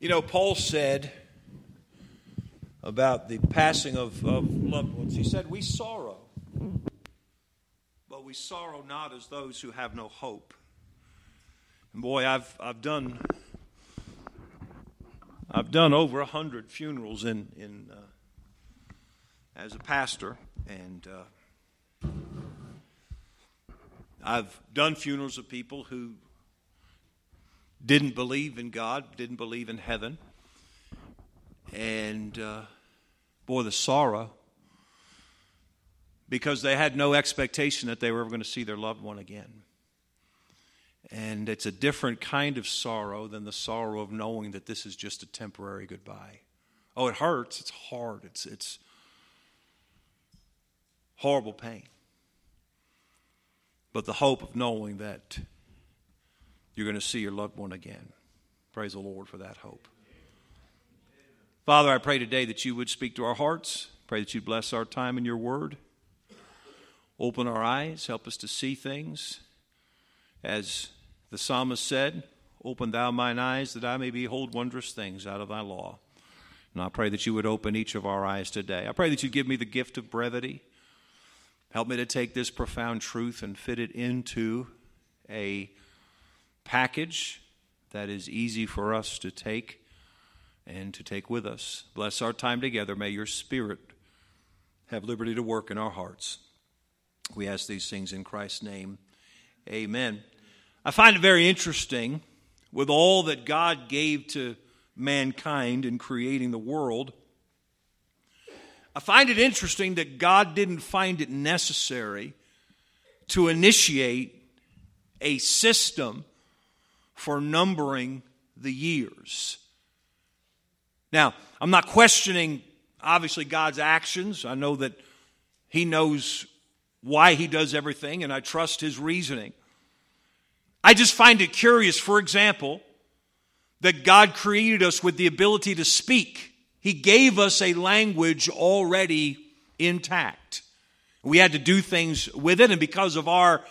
You know, Paul said about the passing of, of loved ones, he said, We sorrow, but we sorrow not as those who have no hope. And boy, I've, I've done. I've done over a hundred funerals in, in uh, as a pastor, and uh, I've done funerals of people who didn't believe in God, didn't believe in heaven. And uh, boy, the sorrow because they had no expectation that they were ever going to see their loved one again. And it's a different kind of sorrow than the sorrow of knowing that this is just a temporary goodbye. Oh, it hurts. It's hard. It's, it's horrible pain. But the hope of knowing that you're going to see your loved one again. Praise the Lord for that hope. Father, I pray today that you would speak to our hearts. Pray that you bless our time in your word. Open our eyes, help us to see things. As the psalmist said, Open thou mine eyes that I may behold wondrous things out of thy law. And I pray that you would open each of our eyes today. I pray that you give me the gift of brevity. Help me to take this profound truth and fit it into a package that is easy for us to take and to take with us. Bless our time together. May your Spirit have liberty to work in our hearts. We ask these things in Christ's name. Amen. I find it very interesting with all that God gave to mankind in creating the world. I find it interesting that God didn't find it necessary to initiate a system for numbering the years. Now, I'm not questioning, obviously, God's actions. I know that He knows why He does everything, and I trust His reasoning. I just find it curious, for example, that God created us with the ability to speak. He gave us a language already intact. We had to do things with it, and because of our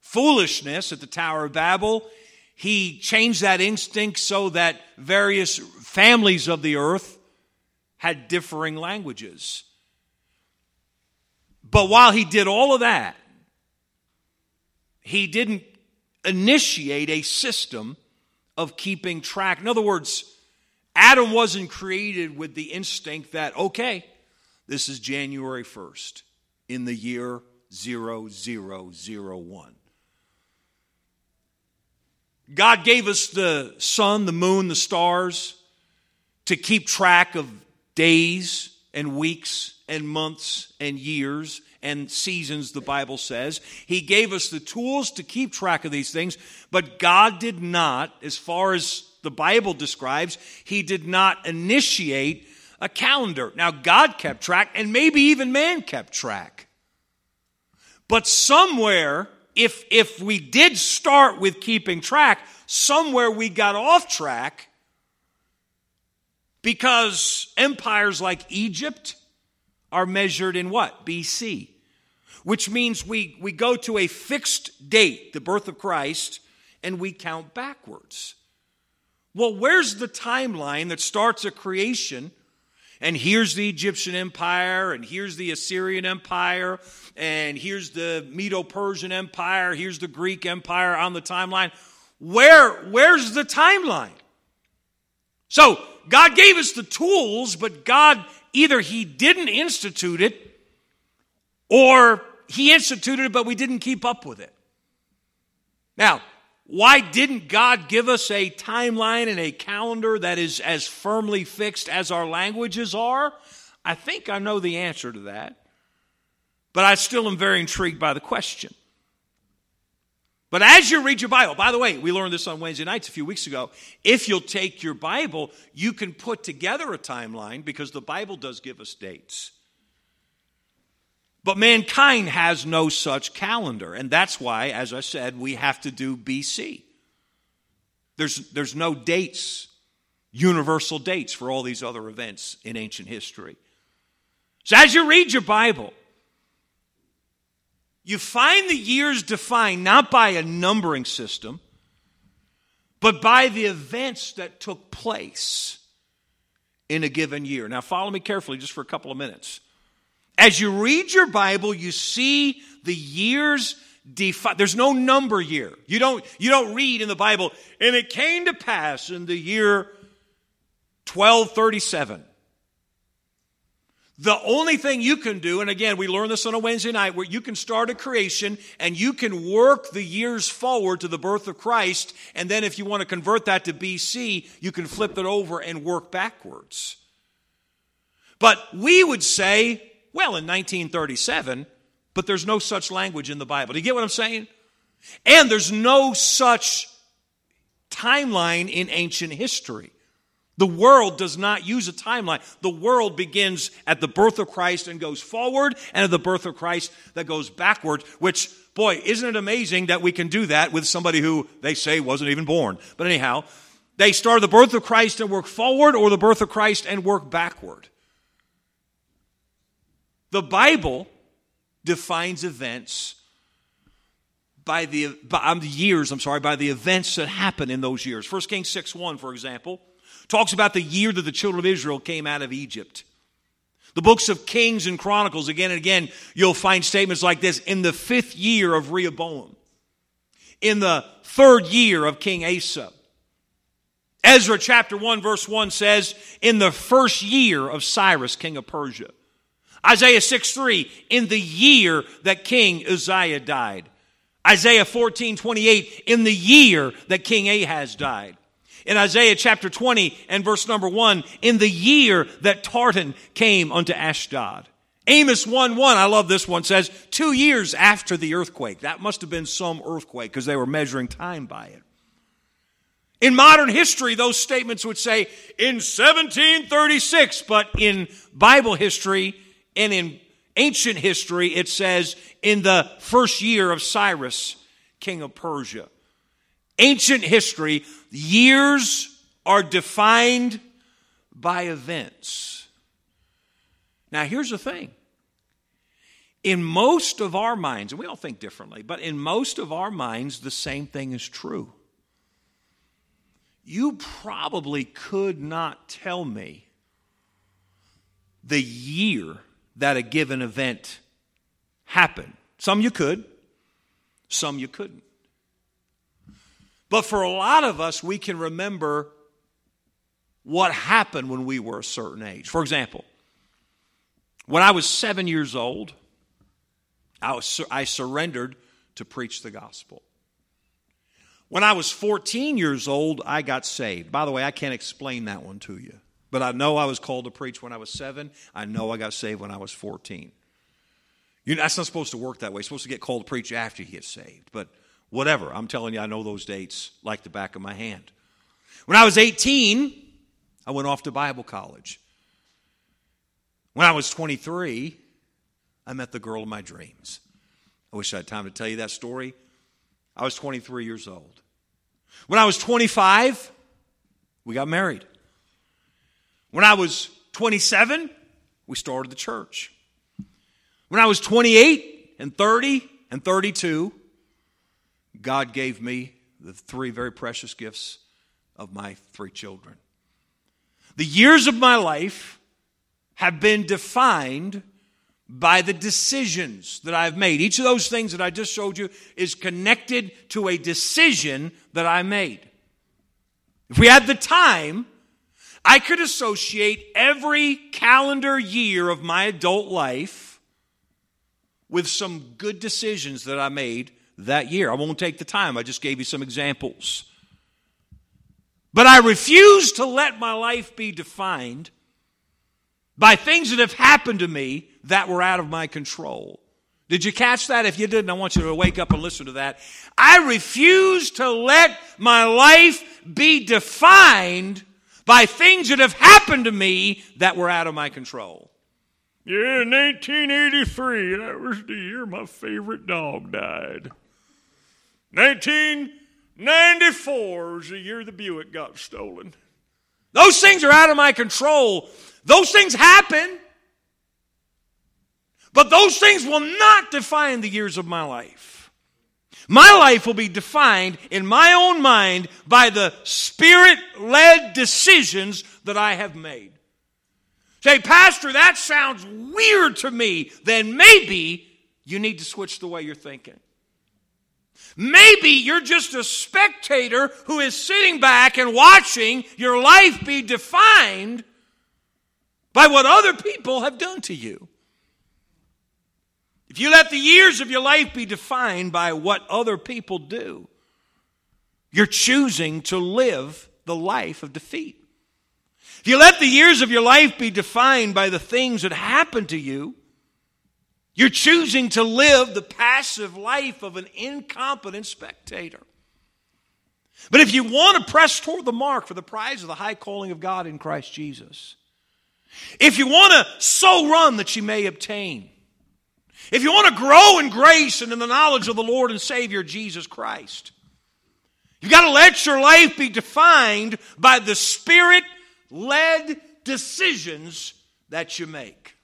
foolishness at the Tower of Babel, he changed that instinct so that various families of the earth had differing languages. But while he did all of that, he didn't initiate a system of keeping track. In other words, Adam wasn't created with the instinct that, okay, this is January 1st in the year 0001. God gave us the sun, the moon, the stars to keep track of days and weeks and months and years and seasons, the Bible says. He gave us the tools to keep track of these things, but God did not, as far as the Bible describes, He did not initiate a calendar. Now, God kept track, and maybe even man kept track. But somewhere if, if we did start with keeping track, somewhere we got off track because empires like Egypt are measured in what? BC. Which means we, we go to a fixed date, the birth of Christ, and we count backwards. Well, where's the timeline that starts a creation and here's the Egyptian Empire, and here's the Assyrian Empire, and here's the Medo Persian Empire, here's the Greek Empire on the timeline. Where, where's the timeline? So, God gave us the tools, but God either He didn't institute it, or He instituted it, but we didn't keep up with it. Now, why didn't God give us a timeline and a calendar that is as firmly fixed as our languages are? I think I know the answer to that. But I still am very intrigued by the question. But as you read your Bible, by the way, we learned this on Wednesday nights a few weeks ago. If you'll take your Bible, you can put together a timeline because the Bible does give us dates. But mankind has no such calendar. And that's why, as I said, we have to do BC. There's, there's no dates, universal dates for all these other events in ancient history. So as you read your Bible, you find the years defined not by a numbering system, but by the events that took place in a given year. Now, follow me carefully just for a couple of minutes. As you read your Bible, you see the years defined. There's no number year. You don't, you don't read in the Bible, and it came to pass in the year 1237. The only thing you can do, and again, we learned this on a Wednesday night, where you can start a creation and you can work the years forward to the birth of Christ. And then if you want to convert that to BC, you can flip it over and work backwards. But we would say, well, in 1937, but there's no such language in the Bible. Do you get what I'm saying? And there's no such timeline in ancient history. The world does not use a timeline. The world begins at the birth of Christ and goes forward, and at the birth of Christ that goes backward, which, boy, isn't it amazing that we can do that with somebody who they say wasn't even born? But anyhow, they start the birth of Christ and work forward, or the birth of Christ and work backward. The Bible defines events by the, by, um, years, I'm sorry, by the events that happen in those years. 1 Kings 6 1, for example talks about the year that the children of Israel came out of Egypt. The books of Kings and Chronicles, again and again, you'll find statements like this in the fifth year of Rehoboam, in the third year of King Asa. Ezra chapter 1, verse 1 says, in the first year of Cyrus, king of Persia. Isaiah 6 3, in the year that King Uzziah died. Isaiah 14 28, in the year that King Ahaz died in Isaiah chapter 20 and verse number 1, in the year that Tartan came unto Ashdod. Amos 1 1, I love this one, says, two years after the earthquake. That must have been some earthquake because they were measuring time by it. In modern history, those statements would say in 1736, but in Bible history and in ancient history, it says in the first year of Cyrus, king of Persia. Ancient history, years are defined by events. Now, here's the thing. In most of our minds, and we all think differently, but in most of our minds, the same thing is true. You probably could not tell me the year that a given event happened. Some you could, some you couldn't. But for a lot of us, we can remember what happened when we were a certain age. For example, when I was seven years old, I, was, I surrendered to preach the gospel. When I was 14 years old, I got saved. By the way, I can't explain that one to you. But I know I was called to preach when I was seven. I know I got saved when I was 14. You know, that's not supposed to work that way. You're supposed to get called to preach after you get saved. But whatever. I'm telling you, I know those dates like the back of my hand. When I was 18, I went off to Bible college. When I was 23, I met the girl of my dreams. I wish I had time to tell you that story. I was 23 years old. When I was 25, we got married. When I was 27, we started the church. When I was 28 and 30 and 32, God gave me the three very precious gifts of my three children. The years of my life have been defined by the decisions that I've made. Each of those things that I just showed you is connected to a decision that I made. If we had the time, I could associate every calendar year of my adult life with some good decisions that I made that year. I won't take the time, I just gave you some examples. But I refuse to let my life be defined by things that have happened to me that were out of my control. Did you catch that? If you didn't, I want you to wake up and listen to that. I refuse to let my life be defined by things that have happened to me that were out of my control. Yeah, in 1983, that was the year my favorite dog died. 1994 was the year the Buick got stolen. Those things are out of my control. Those things happen. But those things will not define the years of my life. My life will be defined in my own mind by the spirit led decisions that I have made. Say, Pastor, that sounds weird to me. Then maybe you need to switch the way you're thinking. Maybe you're just a spectator who is sitting back and watching your life be defined by what other people have done to you. If you let the years of your life be defined by what other people do, you're choosing to live the life of defeat. If you let the years of your life be defined by the things that happen to you, you're choosing to live the passive life of an incompetent spectator. But if you want to press toward the mark for the prize of the high calling of God in Christ Jesus, if you want to so run that you may obtain, if you want to grow in grace and in the knowledge of the Lord and Savior Jesus Christ, you've got to let your life be defined by the Spirit led decisions that you make.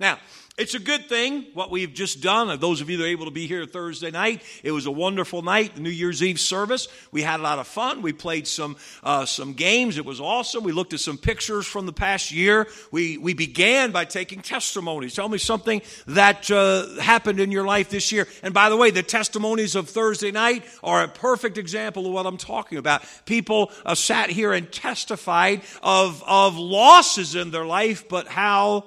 Now, it's a good thing what we've just done. Those of you that are able to be here Thursday night, it was a wonderful night, the New Year's Eve service. We had a lot of fun. We played some uh, some games. It was awesome. We looked at some pictures from the past year. We we began by taking testimonies. Tell me something that uh, happened in your life this year. And by the way, the testimonies of Thursday night are a perfect example of what I'm talking about. People uh, sat here and testified of of losses in their life, but how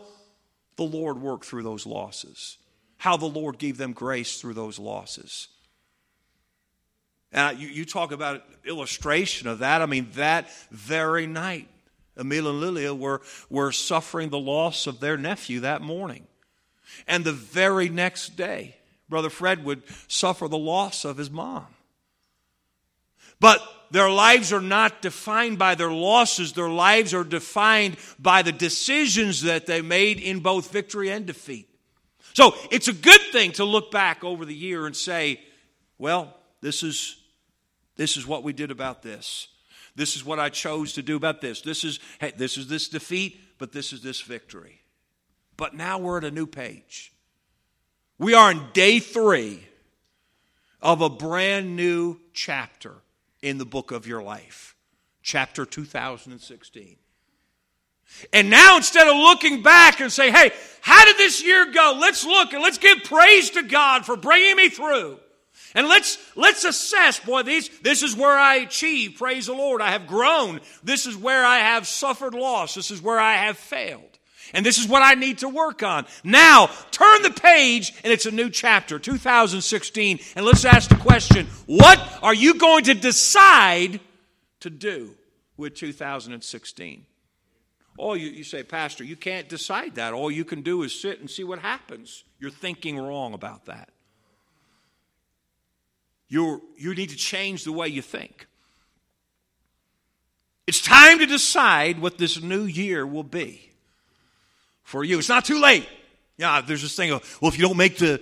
the Lord worked through those losses, how the Lord gave them grace through those losses. And you, you talk about illustration of that. I mean, that very night, Emil and Lilia were, were suffering the loss of their nephew that morning. And the very next day, Brother Fred would suffer the loss of his mom. But their lives are not defined by their losses. Their lives are defined by the decisions that they made in both victory and defeat. So it's a good thing to look back over the year and say, well, this is, this is what we did about this. This is what I chose to do about this. This is, hey, this is this defeat, but this is this victory. But now we're at a new page. We are in day three of a brand new chapter in the book of your life, chapter 2016. And now instead of looking back and say, hey, how did this year go? Let's look and let's give praise to God for bringing me through. And let's, let's assess, boy, these, this is where I achieved. Praise the Lord. I have grown. This is where I have suffered loss. This is where I have failed. And this is what I need to work on. Now, turn the page and it's a new chapter, 2016. And let's ask the question what are you going to decide to do with 2016? Oh, you, you say, Pastor, you can't decide that. All you can do is sit and see what happens. You're thinking wrong about that. you you need to change the way you think. It's time to decide what this new year will be for you. It's not too late. Yeah, there's this thing of, well, if you don't make the,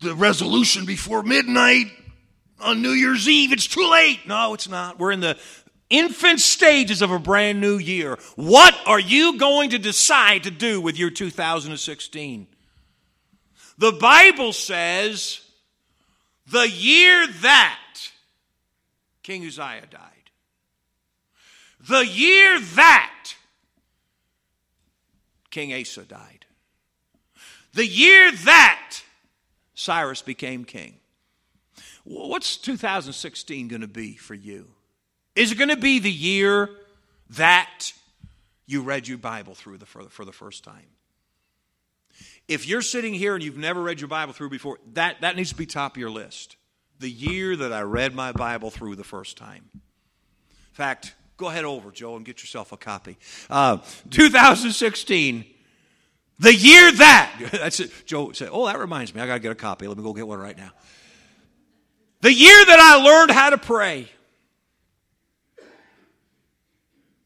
the resolution before midnight on New Year's Eve, it's too late. No, it's not. We're in the infant stages of a brand new year. What are you going to decide to do with your 2016? The Bible says the year that King Uzziah died, the year that King Asa died. The year that Cyrus became king. What's 2016 going to be for you? Is it going to be the year that you read your Bible through the, for, the, for the first time? If you're sitting here and you've never read your Bible through before, that, that needs to be top of your list. The year that I read my Bible through the first time. In fact, Go ahead over, Joe, and get yourself a copy. Uh, 2016, the year that. That's it. Joe said, Oh, that reminds me. I got to get a copy. Let me go get one right now. The year that I learned how to pray.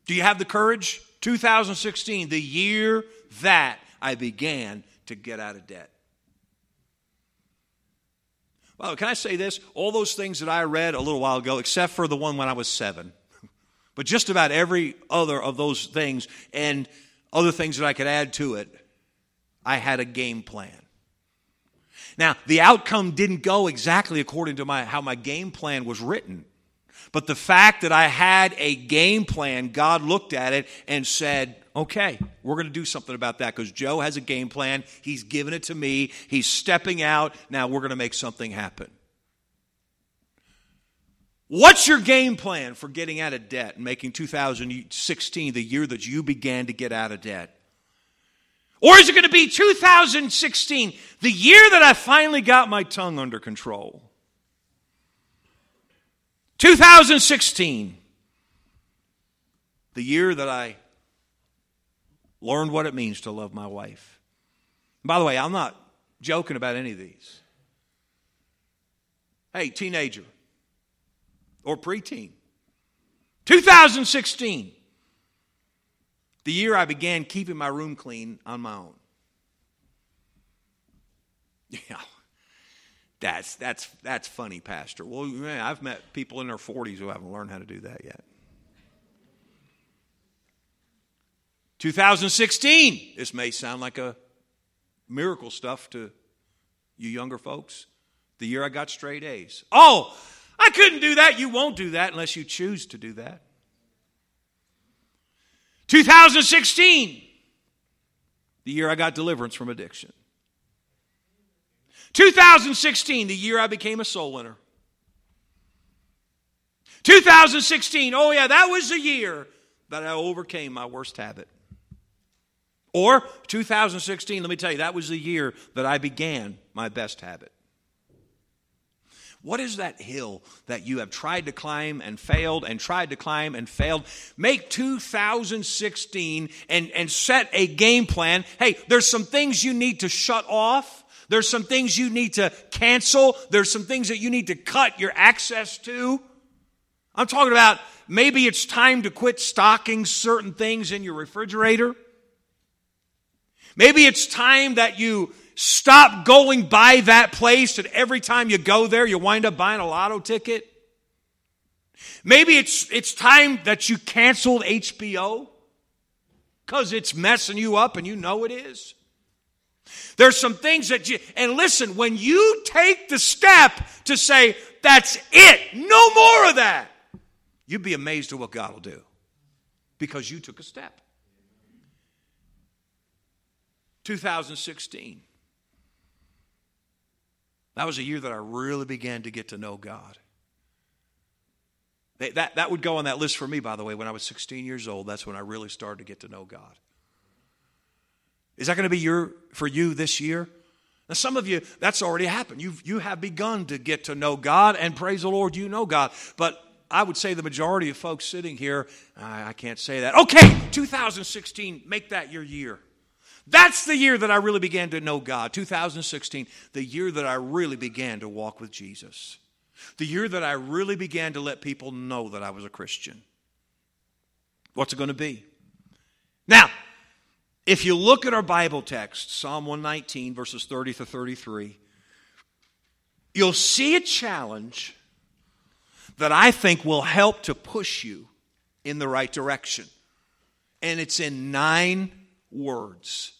Do you have the courage? 2016, the year that I began to get out of debt. Well, can I say this? All those things that I read a little while ago, except for the one when I was seven. But just about every other of those things and other things that I could add to it, I had a game plan. Now, the outcome didn't go exactly according to my, how my game plan was written. But the fact that I had a game plan, God looked at it and said, okay, we're going to do something about that because Joe has a game plan. He's given it to me. He's stepping out. Now we're going to make something happen. What's your game plan for getting out of debt and making 2016 the year that you began to get out of debt? Or is it going to be 2016, the year that I finally got my tongue under control? 2016, the year that I learned what it means to love my wife. By the way, I'm not joking about any of these. Hey, teenager or preteen. 2016 the year I began keeping my room clean on my own. Yeah. That's that's that's funny, Pastor. Well, man, I've met people in their 40s who haven't learned how to do that yet. 2016. This may sound like a miracle stuff to you younger folks. The year I got straight A's. Oh, I couldn't do that. You won't do that unless you choose to do that. 2016, the year I got deliverance from addiction. 2016, the year I became a soul winner. 2016, oh yeah, that was the year that I overcame my worst habit. Or 2016, let me tell you, that was the year that I began my best habit. What is that hill that you have tried to climb and failed and tried to climb and failed? Make 2016 and, and set a game plan. Hey, there's some things you need to shut off. There's some things you need to cancel. There's some things that you need to cut your access to. I'm talking about maybe it's time to quit stocking certain things in your refrigerator. Maybe it's time that you Stop going by that place and every time you go there, you wind up buying a lotto ticket. Maybe it's, it's time that you canceled HBO because it's messing you up and you know it is. There's some things that you, and listen, when you take the step to say, that's it, no more of that, you'd be amazed at what God will do because you took a step. 2016. That was a year that I really began to get to know God. That, that would go on that list for me, by the way, when I was 16 years old. That's when I really started to get to know God. Is that going to be your, for you this year? Now, some of you, that's already happened. You've, you have begun to get to know God, and praise the Lord, you know God. But I would say the majority of folks sitting here, I, I can't say that. Okay, 2016, make that your year. That's the year that I really began to know God, 2016, the year that I really began to walk with Jesus. The year that I really began to let people know that I was a Christian. What's it going to be? Now, if you look at our Bible text, Psalm 119, verses 30 to 33, you'll see a challenge that I think will help to push you in the right direction. And it's in nine words.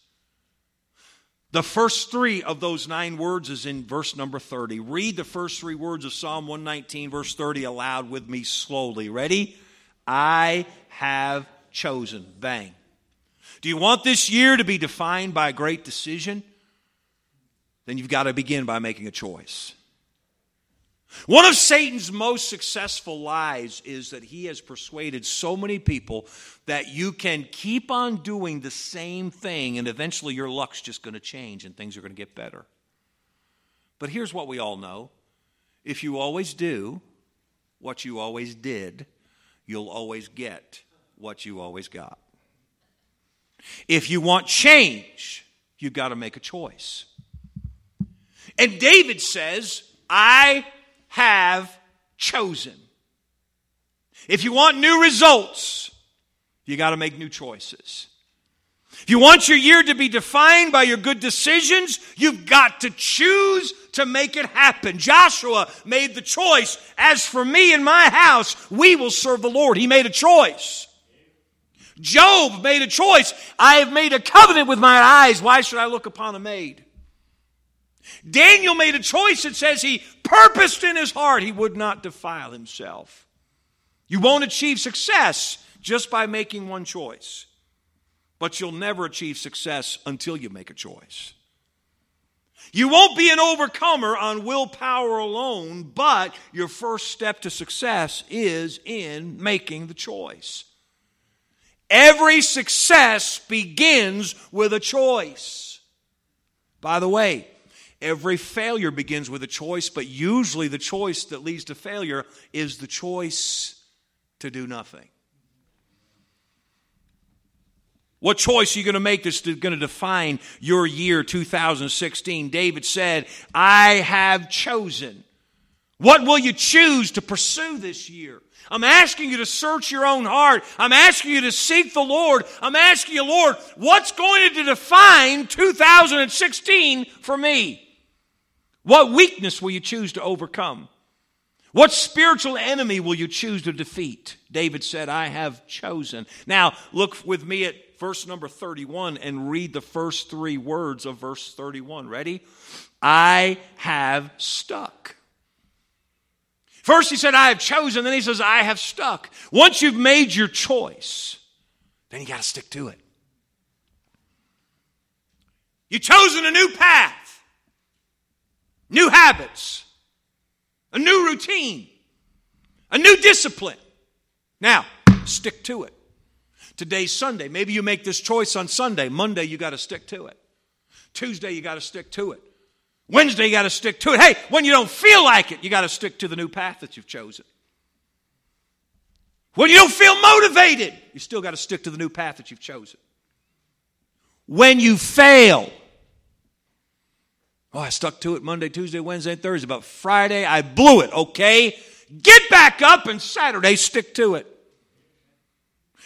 The first three of those nine words is in verse number 30. Read the first three words of Psalm 119, verse 30 aloud with me slowly. Ready? I have chosen. Bang. Do you want this year to be defined by a great decision? Then you've got to begin by making a choice. One of Satan's most successful lies is that he has persuaded so many people that you can keep on doing the same thing and eventually your luck's just going to change and things are going to get better. But here's what we all know if you always do what you always did, you'll always get what you always got. If you want change, you've got to make a choice. And David says, I have chosen. If you want new results, you got to make new choices. If you want your year to be defined by your good decisions, you've got to choose to make it happen. Joshua made the choice. As for me and my house, we will serve the Lord. He made a choice. Job made a choice. I have made a covenant with my eyes. Why should I look upon a maid? Daniel made a choice that says he purposed in his heart he would not defile himself. You won't achieve success just by making one choice, but you'll never achieve success until you make a choice. You won't be an overcomer on willpower alone, but your first step to success is in making the choice. Every success begins with a choice. By the way, every failure begins with a choice, but usually the choice that leads to failure is the choice to do nothing. What choice are you going to make that's going to define your year 2016? David said, I have chosen. What will you choose to pursue this year? I'm asking you to search your own heart. I'm asking you to seek the Lord. I'm asking you, Lord, what's going to define 2016 for me? What weakness will you choose to overcome? What spiritual enemy will you choose to defeat? David said, I have chosen. Now, look with me at verse number 31 and read the first three words of verse 31. Ready? I have stuck. First he said, I have chosen. Then he says, I have stuck. Once you've made your choice, then you got to stick to it. You've chosen a new path, new habits, a new routine, a new discipline. Now, stick to it. Today's Sunday. Maybe you make this choice on Sunday. Monday, you got to stick to it. Tuesday, you got to stick to it. Wednesday, you got to stick to it. Hey, when you don't feel like it, you got to stick to the new path that you've chosen. When you don't feel motivated, you still got to stick to the new path that you've chosen. When you fail, oh, I stuck to it Monday, Tuesday, Wednesday, Thursday, but Friday I blew it, okay? Get back up and Saturday stick to it.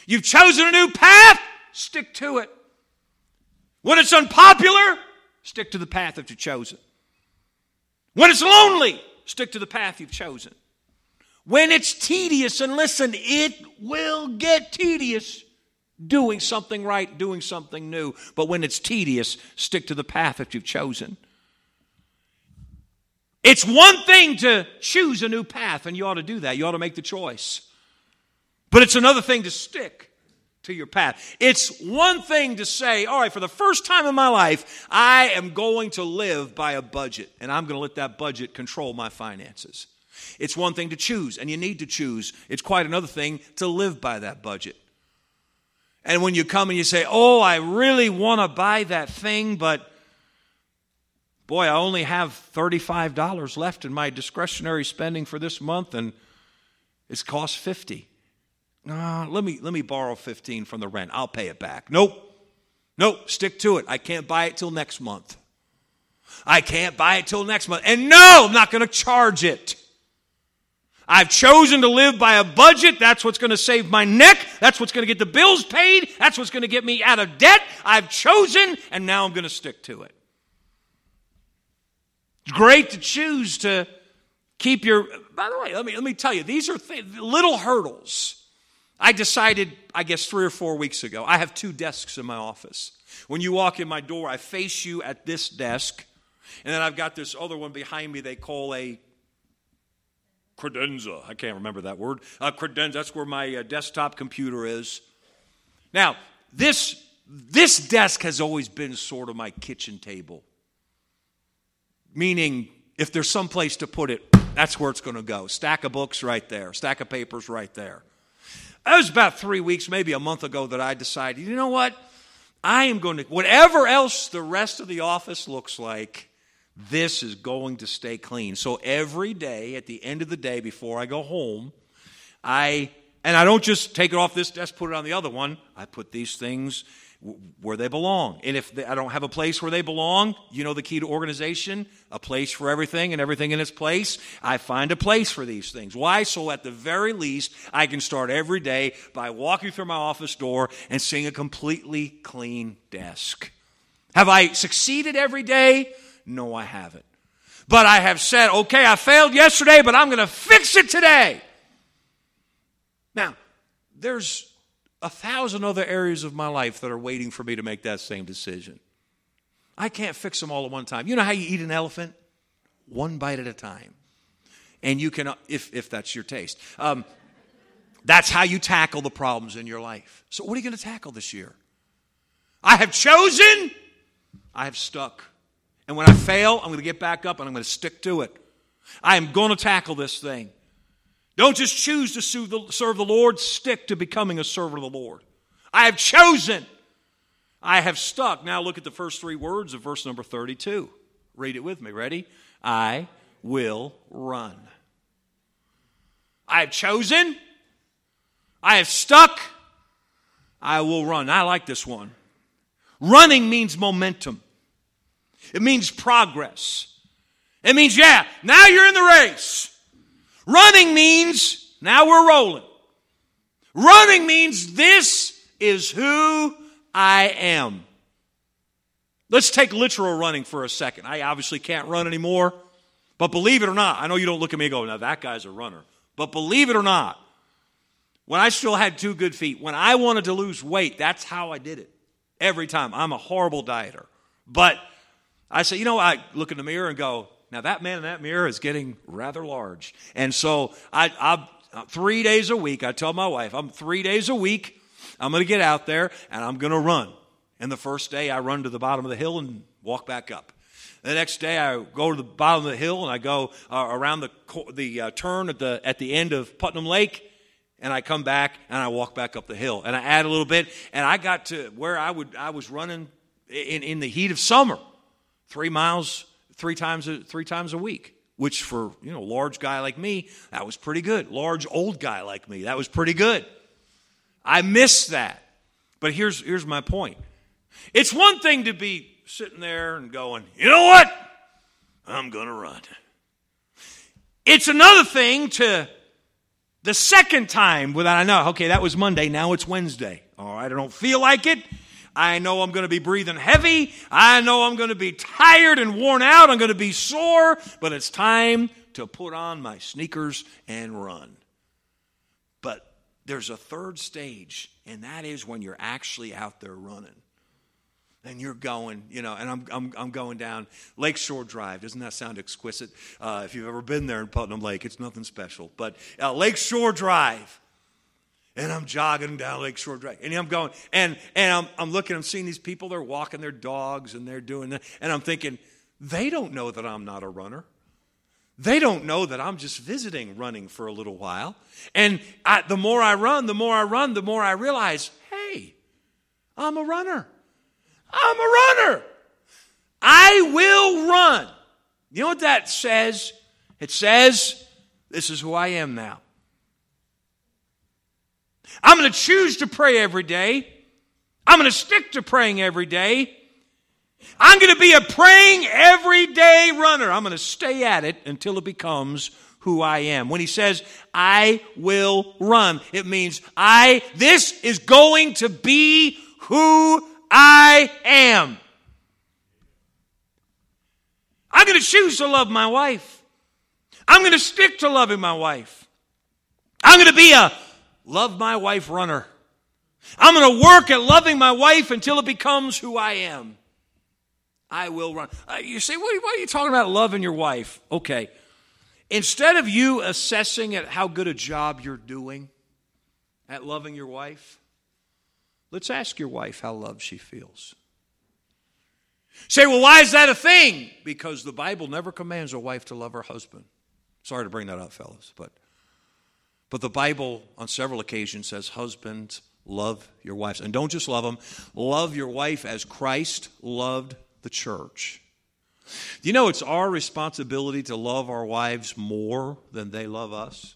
You've chosen a new path, stick to it. When it's unpopular, stick to the path that you've chosen. When it's lonely, stick to the path you've chosen. When it's tedious, and listen, it will get tedious doing something right, doing something new. But when it's tedious, stick to the path that you've chosen. It's one thing to choose a new path, and you ought to do that. You ought to make the choice. But it's another thing to stick to your path. It's one thing to say, all right, for the first time in my life, I am going to live by a budget, and I'm going to let that budget control my finances. It's one thing to choose, and you need to choose. It's quite another thing to live by that budget. And when you come and you say, oh, I really want to buy that thing, but boy, I only have $35 left in my discretionary spending for this month, and it's cost 50 no, let me let me borrow 15 from the rent. I'll pay it back. Nope. Nope, stick to it. I can't buy it till next month. I can't buy it till next month. And no, I'm not going to charge it. I've chosen to live by a budget. That's what's going to save my neck. That's what's going to get the bills paid. That's what's going to get me out of debt. I've chosen, and now I'm going to stick to it. It's great to choose to keep your. By the way, let me, let me tell you, these are th- little hurdles I decided, I guess, three or four weeks ago, I have two desks in my office. When you walk in my door, I face you at this desk, and then I've got this other one behind me they call a credenza. I can't remember that word. Credenza, that's where my uh, desktop computer is. Now, this, this desk has always been sort of my kitchen table, meaning if there's some place to put it, that's where it's going to go. Stack of books right there, stack of papers right there. It was about three weeks, maybe a month ago, that I decided, you know what? I am going to, whatever else the rest of the office looks like, this is going to stay clean. So every day, at the end of the day, before I go home, I, and I don't just take it off this desk, put it on the other one. I put these things where they belong. And if they, I don't have a place where they belong, you know the key to organization? A place for everything and everything in its place. I find a place for these things. Why? So at the very least, I can start every day by walking through my office door and seeing a completely clean desk. Have I succeeded every day? No, I haven't. But I have said, okay, I failed yesterday, but I'm going to fix it today. Now, there's a thousand other areas of my life that are waiting for me to make that same decision. I can't fix them all at one time. You know how you eat an elephant? One bite at a time. And you can, if, if that's your taste. Um, that's how you tackle the problems in your life. So, what are you going to tackle this year? I have chosen, I have stuck. And when I fail, I'm going to get back up and I'm going to stick to it. I am going to tackle this thing. Don't just choose to serve the Lord, stick to becoming a servant of the Lord. I have chosen. I have stuck. Now look at the first three words of verse number 32. Read it with me. Ready? I will run. I have chosen. I have stuck. I will run. I like this one. Running means momentum. It means progress. It means, yeah, now you're in the race. Running means now we're rolling. Running means this is who I am. Let's take literal running for a second. I obviously can't run anymore, but believe it or not, I know you don't look at me and go, now that guy's a runner. But believe it or not, when I still had two good feet, when I wanted to lose weight, that's how I did it. Every time. I'm a horrible dieter. But I say, you know, I look in the mirror and go, now that man in that mirror is getting rather large. And so I, I three days a week, I tell my wife, I'm three days a week, I'm going to get out there and I'm going to run. And the first day I run to the bottom of the hill and walk back up. The next day I go to the bottom of the hill and I go uh, around the, the uh, turn at the, at the end of Putnam Lake and I come back and I walk back up the hill and I add a little bit and I got to where I would I was running in, in the heat of summer, three miles three times a, three times a week. Which for you know large guy like me that was pretty good. Large old guy like me that was pretty good. I miss that, but here's here's my point. It's one thing to be sitting there and going, you know what, I'm gonna run. It's another thing to the second time without I know, okay, that was Monday, now it's Wednesday. All right, I don't feel like it. I know I'm going to be breathing heavy. I know I'm going to be tired and worn out. I'm going to be sore, but it's time to put on my sneakers and run. But there's a third stage, and that is when you're actually out there running and you're going, you know, and I'm, I'm, I'm going down Lakeshore Drive. Doesn't that sound exquisite? Uh, if you've ever been there in Putnam Lake, it's nothing special. But uh, Lakeshore Drive. And I'm jogging down Lakeshore Drive. And I'm going, and, and I'm, I'm looking, I'm seeing these people, they're walking their dogs and they're doing that. And I'm thinking, they don't know that I'm not a runner. They don't know that I'm just visiting running for a little while. And I, the more I run, the more I run, the more I realize, hey, I'm a runner. I'm a runner. I will run. You know what that says? It says, this is who I am now. I'm going to choose to pray every day. I'm going to stick to praying every day. I'm going to be a praying everyday runner. I'm going to stay at it until it becomes who I am. When he says, I will run, it means I, this is going to be who I am. I'm going to choose to love my wife. I'm going to stick to loving my wife. I'm going to be a love my wife runner. I'm going to work at loving my wife until it becomes who I am. I will run. Uh, you say, what, what are you talking about loving your wife? Okay. Instead of you assessing at how good a job you're doing at loving your wife, Let's ask your wife how loved she feels. Say, well, why is that a thing? Because the Bible never commands a wife to love her husband. Sorry to bring that up, fellas, but but the Bible on several occasions says, Husbands, love your wives. And don't just love them, love your wife as Christ loved the church. You know it's our responsibility to love our wives more than they love us?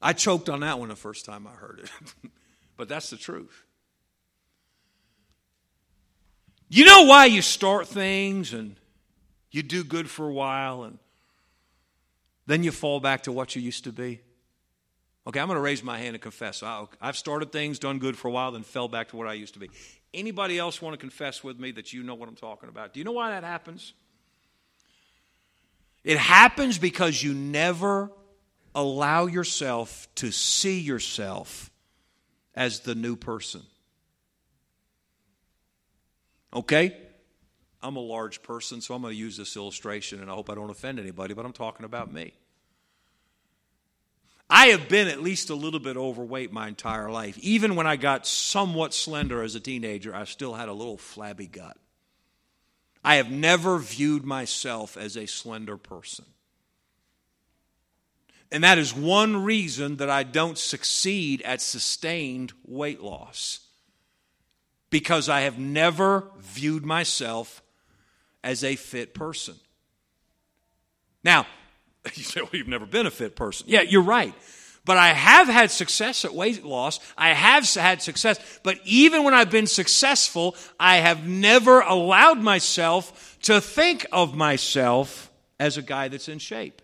I choked on that one the first time I heard it, but that's the truth. You know why you start things and you do good for a while and then you fall back to what you used to be? Okay, I'm going to raise my hand and confess. I've started things, done good for a while, then fell back to what I used to be. Anybody else want to confess with me that you know what I'm talking about? Do you know why that happens? It happens because you never allow yourself to see yourself as the new person. Okay? I'm a large person, so I'm going to use this illustration, and I hope I don't offend anybody, but I'm talking about me. I have been at least a little bit overweight my entire life. Even when I got somewhat slender as a teenager, I still had a little flabby gut. I have never viewed myself as a slender person. And that is one reason that I don't succeed at sustained weight loss. Because I have never viewed myself as a fit person. Now, you say, well, you've never been a fit person. Yeah, you're right. But I have had success at weight loss. I have had success. But even when I've been successful, I have never allowed myself to think of myself as a guy that's in shape.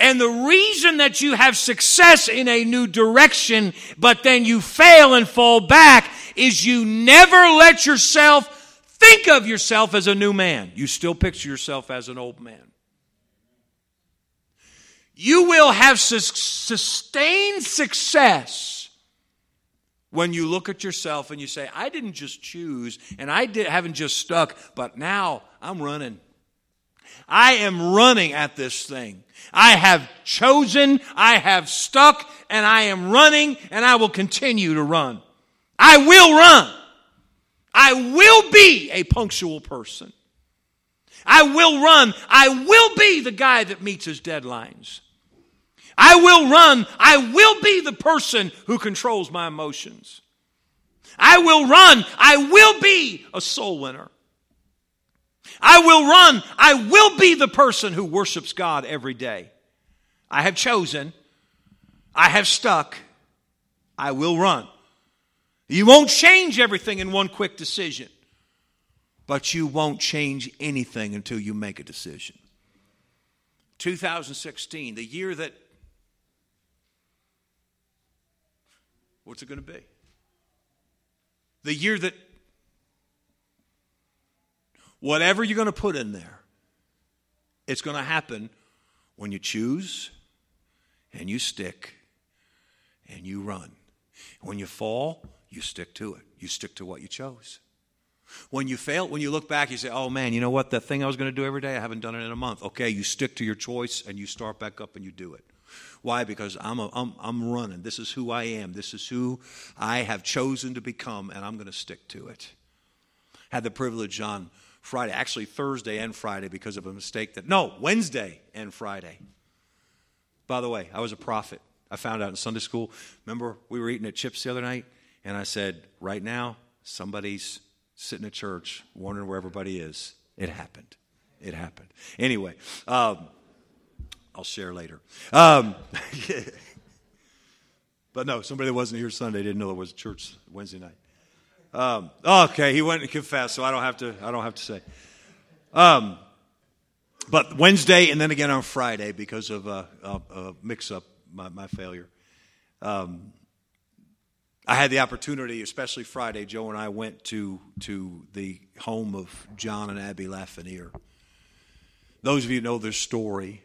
And the reason that you have success in a new direction, but then you fail and fall back, is you never let yourself think of yourself as a new man. You still picture yourself as an old man. You will have sustained success when you look at yourself and you say, I didn't just choose and I did, haven't just stuck, but now I'm running. I am running at this thing. I have chosen, I have stuck, and I am running, and I will continue to run. I will run. I will be a punctual person. I will run. I will be the guy that meets his deadlines. I will run. I will be the person who controls my emotions. I will run. I will be a soul winner. I will run. I will be the person who worships God every day. I have chosen. I have stuck. I will run. You won't change everything in one quick decision, but you won't change anything until you make a decision. 2016, the year that What's it going to be? The year that whatever you're going to put in there, it's going to happen when you choose and you stick and you run. When you fall, you stick to it. You stick to what you chose. When you fail, when you look back, you say, oh man, you know what? That thing I was going to do every day, I haven't done it in a month. Okay, you stick to your choice and you start back up and you do it. Why? Because I'm, a, I'm, I'm running. This is who I am. This is who I have chosen to become, and I'm going to stick to it. Had the privilege on Friday, actually Thursday and Friday, because of a mistake that, no, Wednesday and Friday. By the way, I was a prophet. I found out in Sunday school. Remember, we were eating at Chips the other night, and I said, right now, somebody's sitting at church wondering where everybody is. It happened. It happened. Anyway, um, I'll share later. Um, but no, somebody that wasn't here Sunday didn't know there was church Wednesday night. Um, okay, he went and confessed, so I don't have to. I don't have to say. Um, but Wednesday and then again on Friday because of a, a, a mix-up, my, my failure. Um, I had the opportunity, especially Friday. Joe and I went to to the home of John and Abby Lafreniere. Those of you know their story.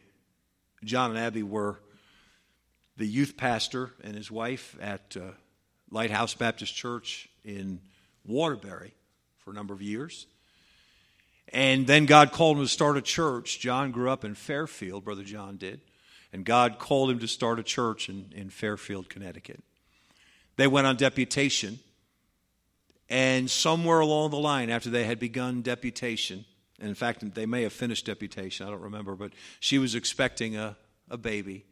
John and Abby were the youth pastor and his wife at uh, Lighthouse Baptist Church in Waterbury for a number of years. And then God called him to start a church. John grew up in Fairfield, Brother John did. And God called him to start a church in, in Fairfield, Connecticut. They went on deputation. And somewhere along the line, after they had begun deputation, and in fact, they may have finished deputation, I don't remember, but she was expecting a, a baby.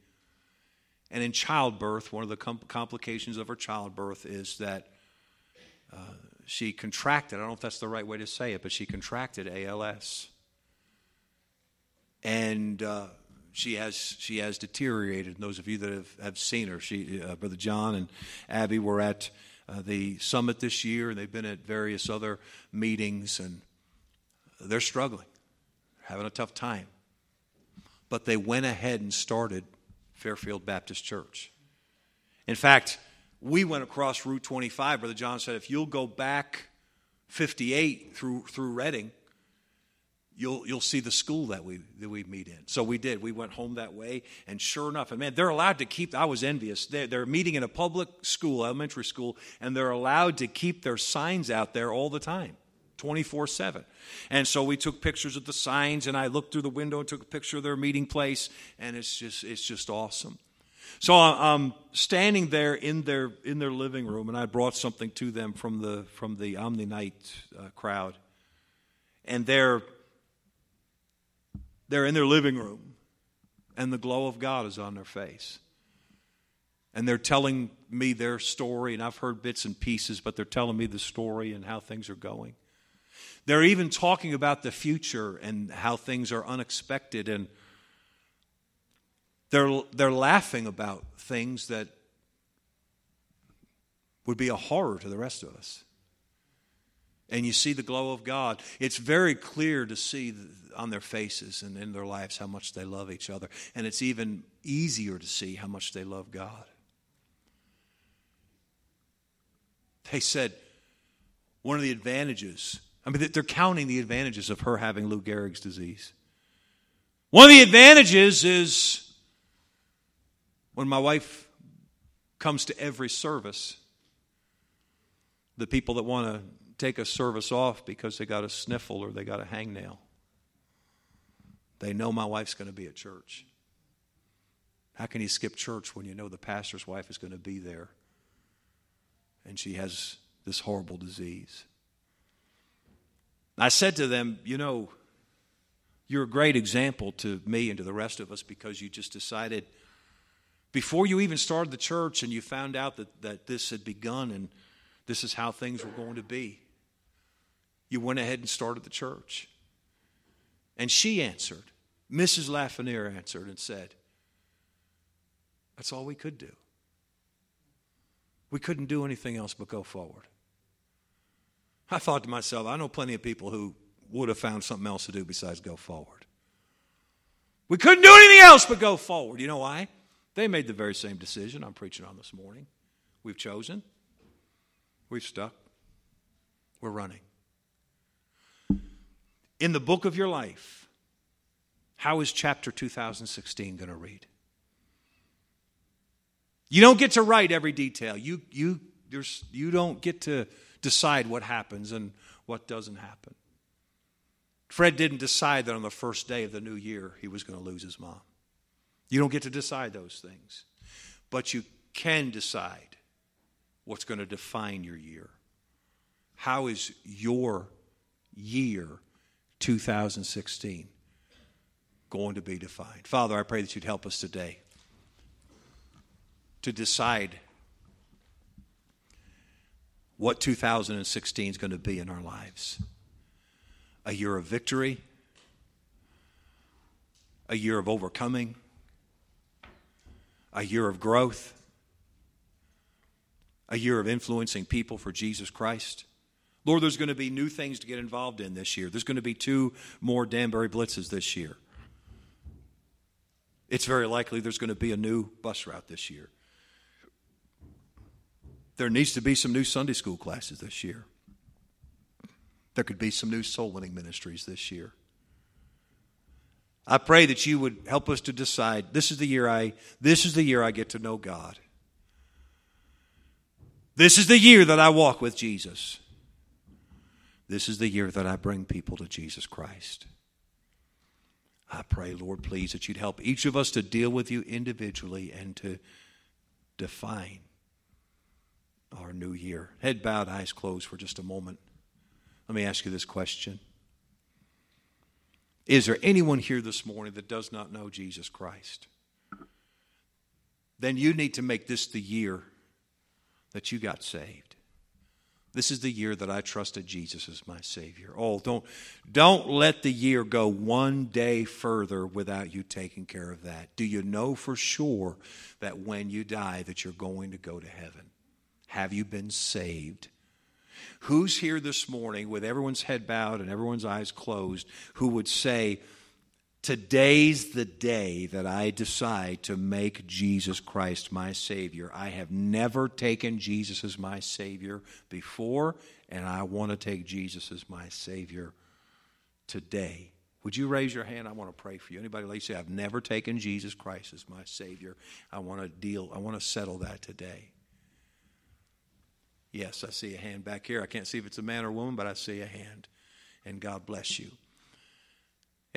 And in childbirth, one of the com- complications of her childbirth is that uh, she contracted, I don't know if that's the right way to say it, but she contracted ALS. And uh, she has she has deteriorated. And those of you that have, have seen her, she, uh, Brother John and Abby were at uh, the summit this year, and they've been at various other meetings, and they're struggling, having a tough time. But they went ahead and started Fairfield Baptist Church. In fact, we went across Route 25. Brother John said, if you'll go back 58 through, through Redding, you'll you'll see the school that we that we meet in. So we did. We went home that way, and sure enough, and man, they're allowed to keep. I was envious. They're, they're meeting in a public school, elementary school, and they're allowed to keep their signs out there all the time. 24 7. And so we took pictures of the signs, and I looked through the window and took a picture of their meeting place, and it's just, it's just awesome. So I'm standing there in their, in their living room, and I brought something to them from the, from the Omni Night uh, crowd. And they're they're in their living room, and the glow of God is on their face. And they're telling me their story, and I've heard bits and pieces, but they're telling me the story and how things are going. They're even talking about the future and how things are unexpected, and they're, they're laughing about things that would be a horror to the rest of us and you see the glow of God, it's very clear to see on their faces and in their lives how much they love each other. And it's even easier to see how much they love God. They said one of the advantages, I mean, they're counting the advantages of her having Lou Gehrig's disease. One of the advantages is when my wife comes to every service, the people that want to take a service off because they got a sniffle or they got a hangnail. They know my wife's going to be at church. How can you skip church when you know the pastor's wife is going to be there and she has this horrible disease? I said to them, You know, you're a great example to me and to the rest of us because you just decided before you even started the church and you found out that, that this had begun and this is how things were going to be you went ahead and started the church. And she answered, Mrs. Lafreniere answered and said, That's all we could do. We couldn't do anything else but go forward. I thought to myself, I know plenty of people who would have found something else to do besides go forward. We couldn't do anything else but go forward. You know why? They made the very same decision I'm preaching on this morning. We've chosen, we've stuck, we're running in the book of your life, how is chapter 2016 going to read? You don't get to write every detail. You, you, you don't get to decide what happens and what doesn't happen. Fred didn't decide that on the first day of the new year he was going to lose his mom. You don't get to decide those things. But you can decide what's going to define your year. How is your year 2016 going to be defined. Father, I pray that you'd help us today to decide what 2016 is going to be in our lives a year of victory, a year of overcoming, a year of growth, a year of influencing people for Jesus Christ. Lord, there's going to be new things to get involved in this year. There's going to be two more Danbury Blitzes this year. It's very likely there's going to be a new bus route this year. There needs to be some new Sunday school classes this year. There could be some new soul winning ministries this year. I pray that you would help us to decide this is the year I this is the year I get to know God. This is the year that I walk with Jesus. This is the year that I bring people to Jesus Christ. I pray, Lord, please, that you'd help each of us to deal with you individually and to define our new year. Head bowed, eyes closed for just a moment. Let me ask you this question Is there anyone here this morning that does not know Jesus Christ? Then you need to make this the year that you got saved. This is the year that I trusted Jesus as my Savior. Oh, don't, don't let the year go one day further without you taking care of that. Do you know for sure that when you die that you're going to go to heaven? Have you been saved? Who's here this morning with everyone's head bowed and everyone's eyes closed who would say, Today's the day that I decide to make Jesus Christ my Savior. I have never taken Jesus as my Savior before, and I want to take Jesus as my Savior today. Would you raise your hand? I want to pray for you. Anybody like say, I've never taken Jesus Christ as my Savior. I want to deal, I want to settle that today. Yes, I see a hand back here. I can't see if it's a man or a woman, but I see a hand. And God bless you.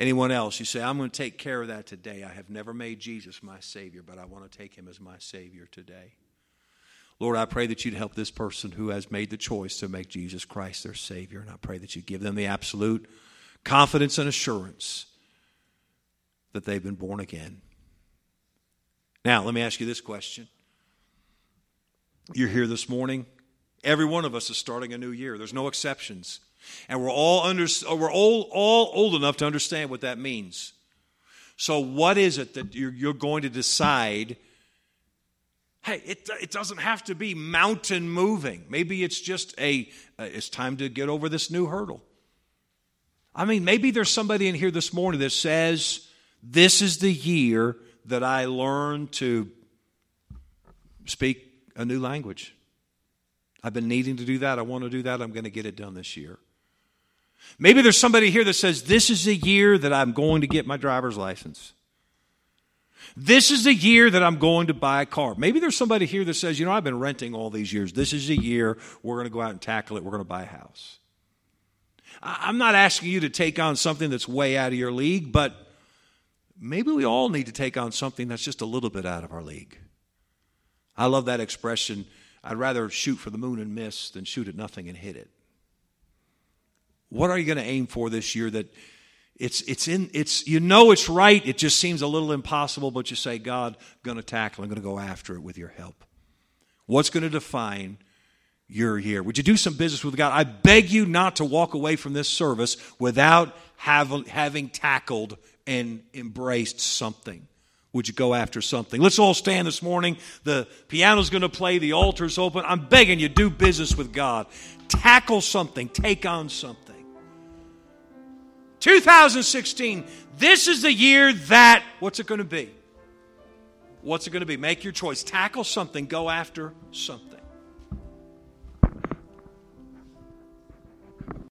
Anyone else, you say, I'm going to take care of that today. I have never made Jesus my Savior, but I want to take Him as my Savior today. Lord, I pray that you'd help this person who has made the choice to make Jesus Christ their Savior. And I pray that you give them the absolute confidence and assurance that they've been born again. Now, let me ask you this question. You're here this morning. Every one of us is starting a new year. There's no exceptions. And we're all under, we're all, all old enough to understand what that means. So, what is it that you're, you're going to decide? Hey, it, it doesn't have to be mountain moving. Maybe it's just a, uh, it's time to get over this new hurdle. I mean, maybe there's somebody in here this morning that says, This is the year that I learn to speak a new language. I've been needing to do that. I want to do that. I'm going to get it done this year. Maybe there's somebody here that says, This is the year that I'm going to get my driver's license. This is the year that I'm going to buy a car. Maybe there's somebody here that says, You know, I've been renting all these years. This is the year we're going to go out and tackle it. We're going to buy a house. I'm not asking you to take on something that's way out of your league, but maybe we all need to take on something that's just a little bit out of our league. I love that expression. I'd rather shoot for the moon and miss than shoot at nothing and hit it. What are you going to aim for this year that it's it's in it's you know it's right, it just seems a little impossible, but you say, God, I'm gonna tackle, I'm gonna go after it with your help. What's going to define your year. Would you do some business with God? I beg you not to walk away from this service without have, having tackled and embraced something. Would you go after something? Let's all stand this morning. The piano's going to play, the altar's open. I'm begging you, do business with God. Tackle something, take on something. 2016, this is the year that, what's it going to be? What's it going to be? Make your choice. Tackle something, go after something.